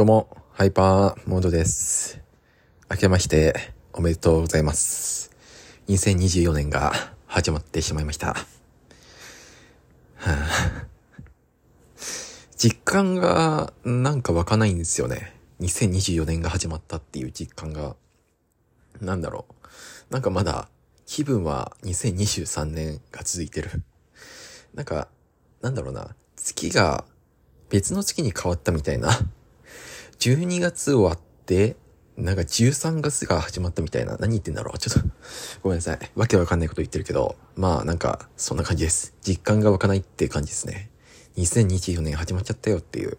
どうも、ハイパーモードです。明けましておめでとうございます。2024年が始まってしまいました。はあ実感がなんか湧かないんですよね。2024年が始まったっていう実感が。なんだろう。なんかまだ気分は2023年が続いてる。なんか、なんだろうな。月が別の月に変わったみたいな。12月終わって、なんか13月が始まったみたいな。何言ってんだろうちょっと、ごめんなさい。わけわかんないこと言ってるけど、まあなんか、そんな感じです。実感が湧かないって感じですね。2024年始まっちゃったよっていう。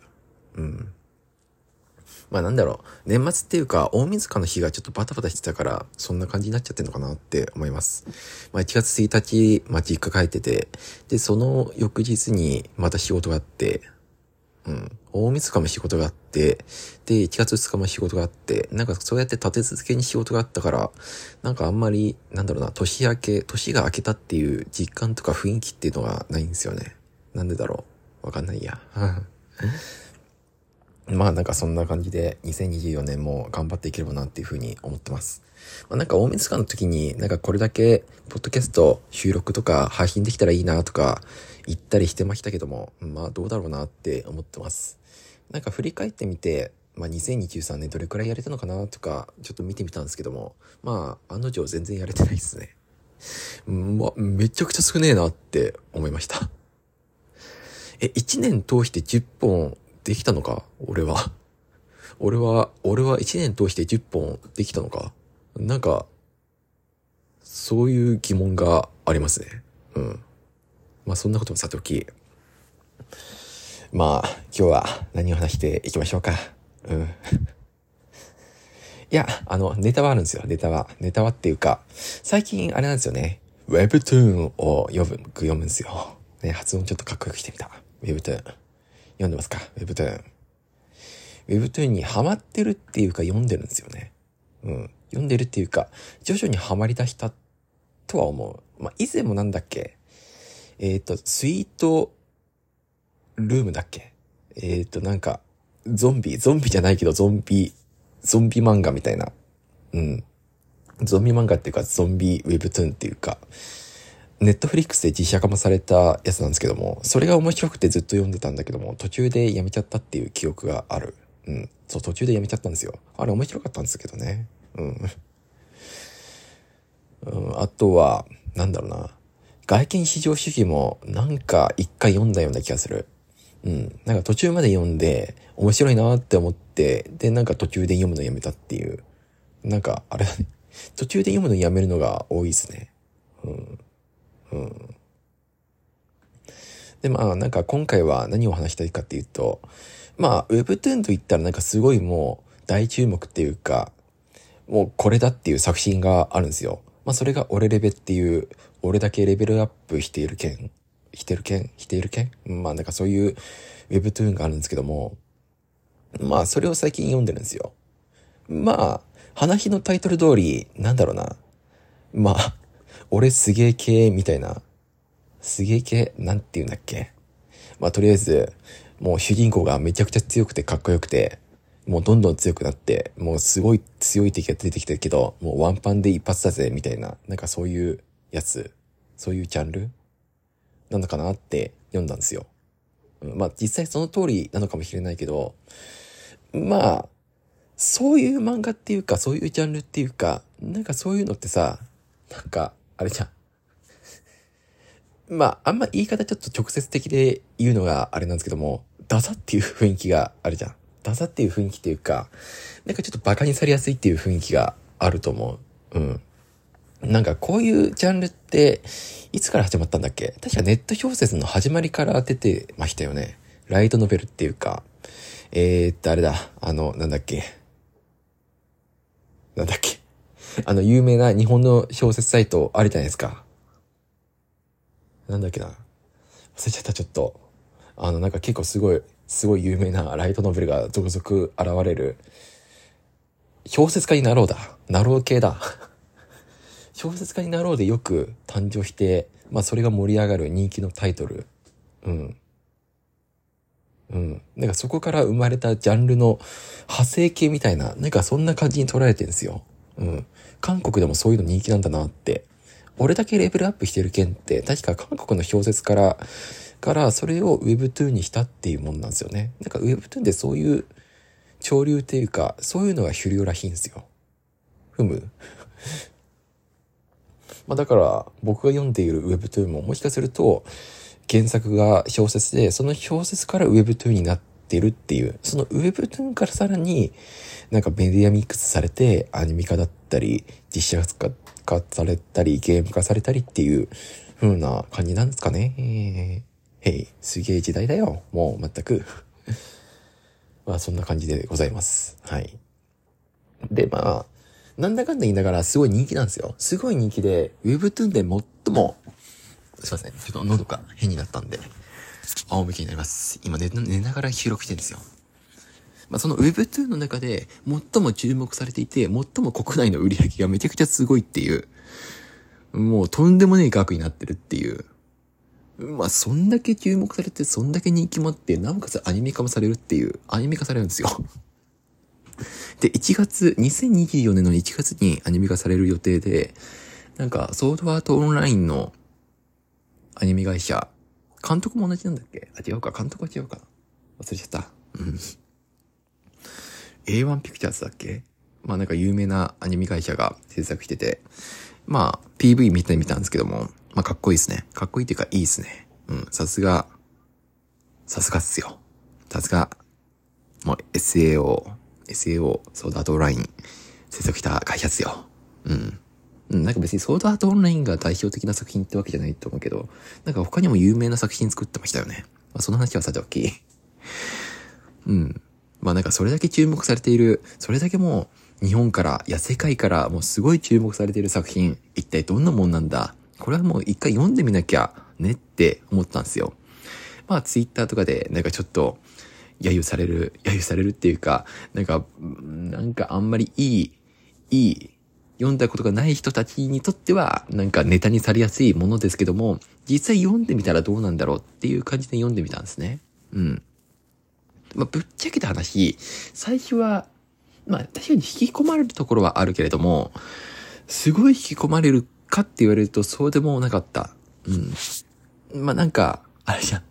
うん。まあなんだろう。年末っていうか、大晦日の日がちょっとバタバタしてたから、そんな感じになっちゃってんのかなって思います。まあ1月1日、まあ実家帰ってて、で、その翌日にまた仕事があって、うん。大晦日も仕事があって、で、1月2日も仕事があって、なんかそうやって立て続けに仕事があったから、なんかあんまり、なんだろうな、年明け、年が明けたっていう実感とか雰囲気っていうのがないんですよね。なんでだろうわかんないや。まあなんかそんな感じで2024年も頑張っていければなっていうふうに思ってます。まあなんか大晦日の時になんかこれだけポッドキャスト収録とか配信できたらいいなとか言ったりしてましたけども、まあどうだろうなって思ってます。なんか振り返ってみて、まあ2023年どれくらいやれたのかなとかちょっと見てみたんですけども、まあ案の定全然やれてないですね。まあめちゃくちゃ少ねえなって思いました。え、1年通して10本できたのか？俺は。俺は、俺は1年通して10本できたのか？なんか、そういう疑問がありますね。うん。まあそんなこともさておき。まあ、今日は何を話していきましょうか？うん。いや、あの、ネタはあるんですよ、ネタは。ネタはっていうか、最近あれなんですよね。Webtoon を読む、読むんですよ。ね、発音ちょっとかっこよくしてみた。Webtoon。読んでますか ?Webtoon。Webtoon にハマってるっていうか読んでるんですよね。うん。読んでるっていうか、徐々にハマり出したとは思う。まあ、以前もなんだっけ？えっ、と、スイートルームだっけ？えっ、と、なんか、ゾンビ、ゾンビじゃないけど、ゾンビ、ゾンビ漫画みたいな。うん。ゾンビ漫画っていうか、ゾンビウェブトゥーンっていうか、ネットフリックスで実写化もされたやつなんですけども、それが面白くてずっと読んでたんだけども、途中でやめちゃったっていう記憶がある。うん。そう、途中でやめちゃったんですよ。あれ面白かったんですけどね。うん。うん、あとは、なんだろうな。外見至上主義もなんか一回読んだような気がする。うん。なんか途中まで読んで面白いなって思って、で、なんか途中で読むのやめたっていう。なんか、あれだね。途中で読むのやめるのが多いですね。うん。うん。で、まあ、なんか今回は何を話したいかっていうと、まあ、Webtoon と言ったらなんかすごいもう大注目っていうか、もうこれだっていう作品があるんですよ。まあ、それが俺レベっていう、俺だけレベルアップしている件、してる件している件まあ、なんかそういう Webtoon があるんですけども、まあ、それを最近読んでるんですよ。まあ、花火のタイトル通り、なんだろうな。まあ、俺すげえ系みたいな。すげえ系なんて言うんだっけ？まあ、とりあえず、もう主人公がめちゃくちゃ強くてかっこよくて、もうどんどん強くなって、もうすごい強い敵が出てきてるけど、もうワンパンで一発だぜ、みたいな、なんかそういうやつ、そういうジャンル？なのかなって読んだんですよ。まあ実際その通りなのかもしれないけど、まあ、そういう漫画っていうか、そういうジャンルっていうか、なんかそういうのってさ、なんか、あれじゃん。まあ、あんま言い方ちょっと直接的で言うのがあれなんですけども、ダサっていう雰囲気があるじゃん。ダサっていう雰囲気っていうか、なんかちょっとバカにされやすいっていう雰囲気があると思う。うん。なんかこういうジャンルって、いつから始まったんだっけ？確かネット小説の始まりから出てましたよね。ライトノベルっていうか、えー、っと、あれだ、あの、なんだっけ？なんだっけ？あの、有名な日本の小説サイトあるじゃないですか。なんだっけな。忘れちゃった、ちょっと。あの、なんか結構すごい、すごい有名なライトノベルが続々現れる。小説家になろうだ。なろう系だ。小説家になろうでよく誕生して、まあそれが盛り上がる人気のタイトル。うん。うん。なんかそこから生まれたジャンルの派生系みたいな、なんかそんな感じに捉えてるんですよ。うん。韓国でもそういうの人気なんだなって。俺だけレベルアップしてる件って、確か韓国の小説から、からそれを Webtoon にしたっていうもんなんですよね。なんか Webtoon ってそういう潮流っていうか、そういうのが主流らしいんですよ。ふむ まあだから、僕が読んでいる Webtoon ももしかすると、原作が小説で、その小説から Webtoon になってるっていう、その Webtoon からさらに、なんかメディアミックスされて、アニメ化だったり、実写化されたり、ゲーム化されたりっていう風な感じなんですかね。えー、へい、すげえ時代だよ。もう全く。まあそんな感じでございます。はい。で、まあ、なんだかんだ言いながらすごい人気なんですよ。すごい人気で、Webtoon で最も、すいません。ちょっと喉が変になったんで、仰向けになります。今寝寝ながら収録してるんですよ。まあ、その Webtoon の中で最も注目されていて、最も国内の売り上げがめちゃくちゃすごいっていう、もうとんでもねえ額になってるっていう。まあ、そんだけ注目されて、そんだけ人気もあって、なおかつアニメ化もされるっていう、アニメ化されるんですよ。で、1月、2024年の1月にアニメ化される予定で、なんか、ソードアートオンラインのアニメ会社、監督も同じなんだっけ？あ、違うか、監督は違うかな。忘れちゃった。うん。A1 ピクチャーズだっけ？まあなんか有名なアニメ会社が制作してて、まあ PV 見てみたんですけども、まあかっこいいですね。かっこいいっていうかいいですね。うん、さすが、さすがっすよ。さすが、もう SAO、SAO、ソードアートライン制作した会社っすよ。なんか別にソードアートオンラインが代表的な作品ってわけじゃないと思うけど、なんか他にも有名な作品作ってましたよね。まあその話はさておき。うん。まあなんかそれだけ注目されている、それだけもう日本から、いや世界からもうすごい注目されている作品、一体どんなもんなんだ？これはもう一回読んでみなきゃねって思ったんですよ。まあツイッターとかでなんかちょっと、揶揄される、揶揄されるっていうか、なんか、なんかあんまりいい、いい、読んだことがない人たちにとっては、なんかネタにされやすいものですけども、実際読んでみたらどうなんだろうっていう感じで読んでみたんですね。うん。まあ、ぶっちゃけた話、最初は、まあ、確かに引き込まれるところはあるけれども、すごい引き込まれるかって言われるとそうでもなかった。うん。まあ、なんか、あれじゃん。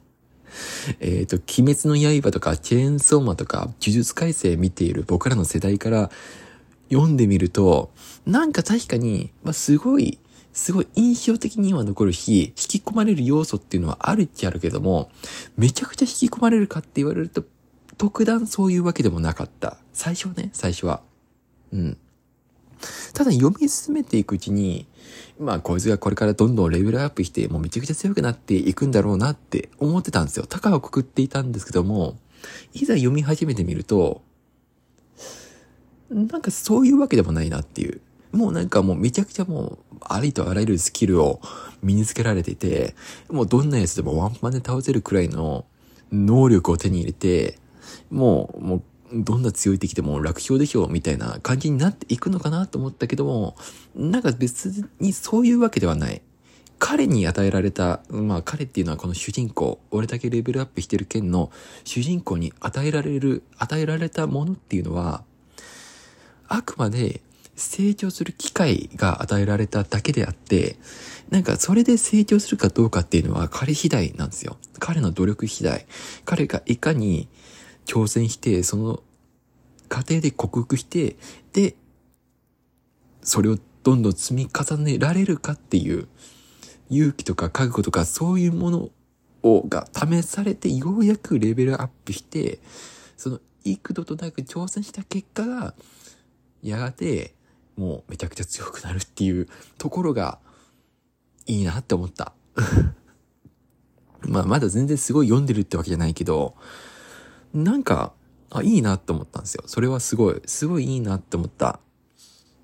えっ、と、鬼滅の刃とか、チェーンソーマとか、呪術改正見ている僕らの世代から読んでみると、なんか確かに、まあ、すごい、すごい印象的には残るし、引き込まれる要素っていうのはあるっちゃあるけども、めちゃくちゃ引き込まれるかって言われると、特段そういうわけでもなかった。最初ね、最初は。うん。ただ読み進めていくうちに、まあこいつがこれからどんどんレベルアップして、もうめちゃくちゃ強くなっていくんだろうなって思ってたんですよ。高をくくっていたんですけども、いざ読み始めてみると、なんかそういうわけでもないなっていう。もうなんかもうめちゃくちゃもう、ありとあらゆるスキルを身につけられてて、もうどんなやつでもワンパンで倒せるくらいの能力を手に入れて、もう、もう、どんな強い敵でも楽勝でしょうみたいな感じになっていくのかなと思ったけども、なんか別にそういうわけではない。彼に与えられた、まあ彼っていうのはこの主人公、俺だけレベルアップしてる剣の主人公に与えられる、与えられたものっていうのは、あくまで成長する機会が与えられただけであって、なんかそれで成長するかどうかっていうのは彼次第なんですよ。彼の努力次第。彼がいかに挑戦して、その過程で克服して、で、それをどんどん積み重ねられるかっていう勇気とか覚悟とかそういうものをが試されてようやくレベルアップして、その幾度となく挑戦した結果が、やがてもうめちゃくちゃ強くなるっていうところがいいなって思った。まあまだ全然すごい読んでるってわけじゃないけど、なんか、あ、いいなって思ったんですよ。それはすごい、すごいいいなって思った。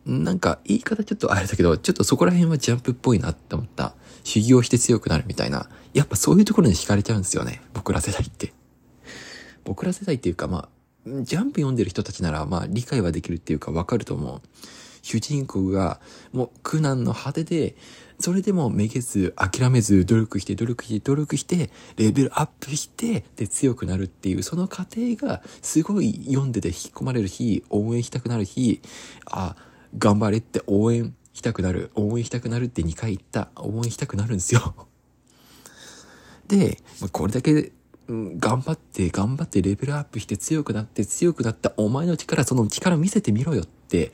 なんか、言い方ちょっとあれだけど、ちょっとそこら辺はジャンプっぽいなって思った。修行して強くなるみたいな。やっぱそういうところに惹かれちゃうんですよね。僕ら世代って。僕ら世代っていうか、まあ、ジャンプ読んでる人たちなら、まあ、理解はできるっていうか、わかると思う。主人公が、もう苦難の果てで、それでもめげず、諦めず、努力して、努力して、努力して、レベルアップして、で、強くなるっていう、その過程が、すごい読んでて引き込まれる日、応援したくなる日、あ、頑張れって応援したくなる、応援したくなるって2回言った、応援したくなるんですよ。で、これだけうん頑張って、頑張ってレベルアップして強くなって強くなったお前の力、その力見せてみろよって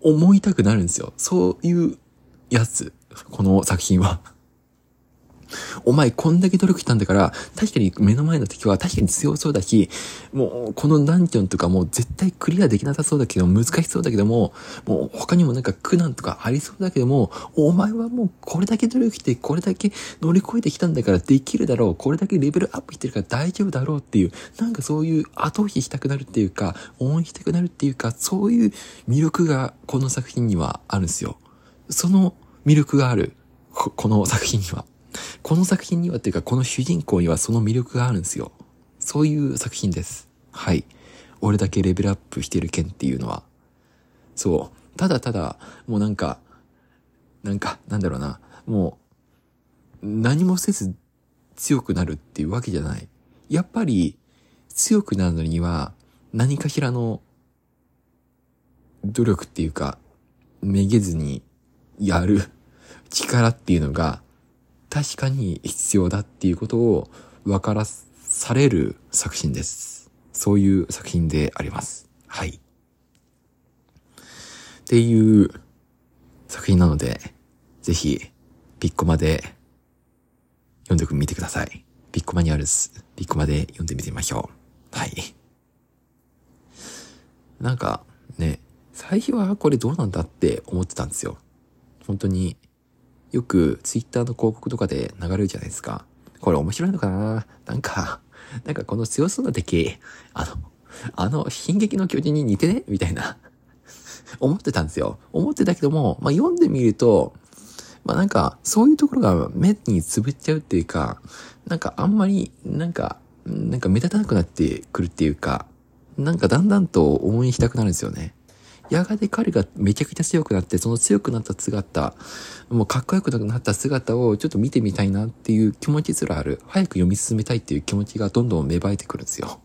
思いたくなるんですよ。そういうやつ。この作品は。お前こんだけ努力したんだから、確かに目の前の敵は確かに強そうだし、もうこのダンジョンとかもう絶対クリアできなさそうだけど、難しそうだけども、もう他にもなんか苦難とかありそうだけども、お前はもうこれだけ努力して、これだけ乗り越えてきたんだからできるだろう、これだけレベルアップしてるから大丈夫だろうっていう、なんかそういう後押ししたくなるっていうか、応援したくなるっていうか、そういう魅力がこの作品にはあるんですよ。その魅力がある。この作品には。この作品にはっていうか、この主人公にはその魅力があるんですよ。そういう作品です。はい。俺だけレベルアップしてる件っていうのは。そう。ただただ、もうなんか、なんか、なんだろうな。もう、何もせず強くなるっていうわけじゃない。やっぱり、強くなるのには、何かしらの努力っていうか、めげずにやる力っていうのが確かに必要だっていうことを分からされる作品です。そういう作品であります。はい。っていう作品なので、ぜひ、ピッコマで読んでみてください。ピッコマにあるすピッコマで読んでみてみましょう。はい。なんか、ね、最初はこれどうなんだって思ってたんですよ。本当によくツイッターの広告とかで流れるじゃないですか。これ面白いのかな？なんか、なんかこの強そうな敵、あの、あの、進撃の巨人に似てね？みたいな思ってたんですよ。思ってたけども、まあ、読んでみると、まあ、なんか、そういうところが目につぶっちゃうっていうか、なんかあんまり、なんか、なんか目立たなくなってくるっていうか、なんかだんだんと応援したくなるんですよね。やがて彼がめちゃくちゃ強くなって、その強くなった姿、もうかっこよくなった姿をちょっと見てみたいなっていう気持ちすらある。早く読み進めたいっていう気持ちがどんどん芽生えてくるんですよ。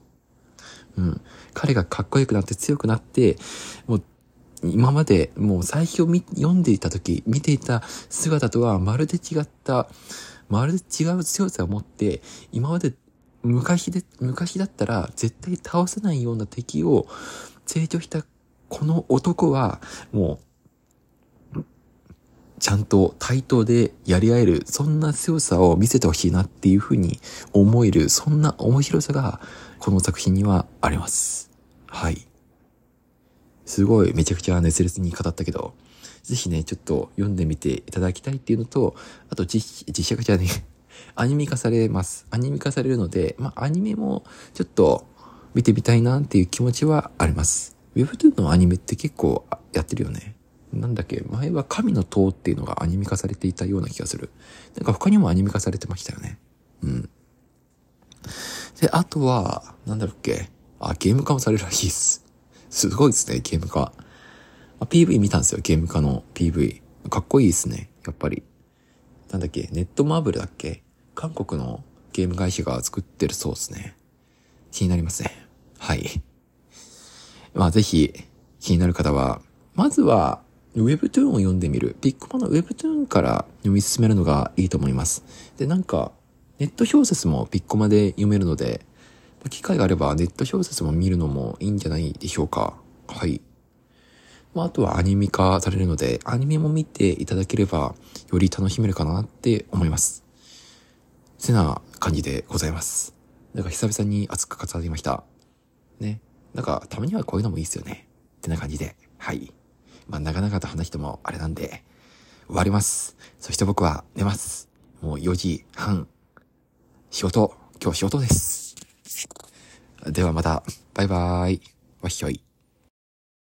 うん。彼がかっこよくなって強くなって、もう今までもう最初読んでいた時、見ていた姿とはまるで違った、まるで違う強さを持って、今まで昔で、昔だったら絶対倒せないような敵を成長したこの男は、もう、ちゃんと対等でやり合える、そんな強さを見せてほしいなっていうふうに思える、そんな面白さが、この作品にはあります。はい。すごいめちゃくちゃ熱烈に語ったけど、ぜひね、ちょっと読んでみていただきたいっていうのと、あと実、実写化じゃね、アニメ化されます。アニメ化されるので、まあ、アニメもちょっと見てみたいなっていう気持ちはあります。Webtoon のアニメって結構やってるよね。なんだっけ前は神の塔っていうのがアニメ化されていたような気がする。なんか他にもアニメ化されてましたよね。うん。で、あとは、なんだろっけあ、ゲーム化もされるらしいっす。すごいですね、ゲーム化。あ、PV 見たんですよ、ゲーム化の PV。かっこいいですね、やっぱり。なんだっけネットマーブルだっけ韓国のゲーム会社が作ってるそうですね。気になりますね。はい。まあぜひ気になる方は、まずは Webtoon を読んでみる。ピックマの Webtoon から読み進めるのがいいと思います。で、なんか、ネット小説もピッコマで読めるので、機会があればネット小説も見るのもいいんじゃないでしょうか。はい。まあ、あとはアニメ化されるので、アニメも見ていただければ、より楽しめるかなって思います。てな感じでございます。なんか久々に熱く語りました。ね。なんか、たまにはこういうのもいいですよね。ってな感じで、はい。まあ、長々と話してもあれなんで、終わります。そして僕は寝ます。もう4時半。仕事、今日仕事です。ではまた、バイバーイ。わっしょい。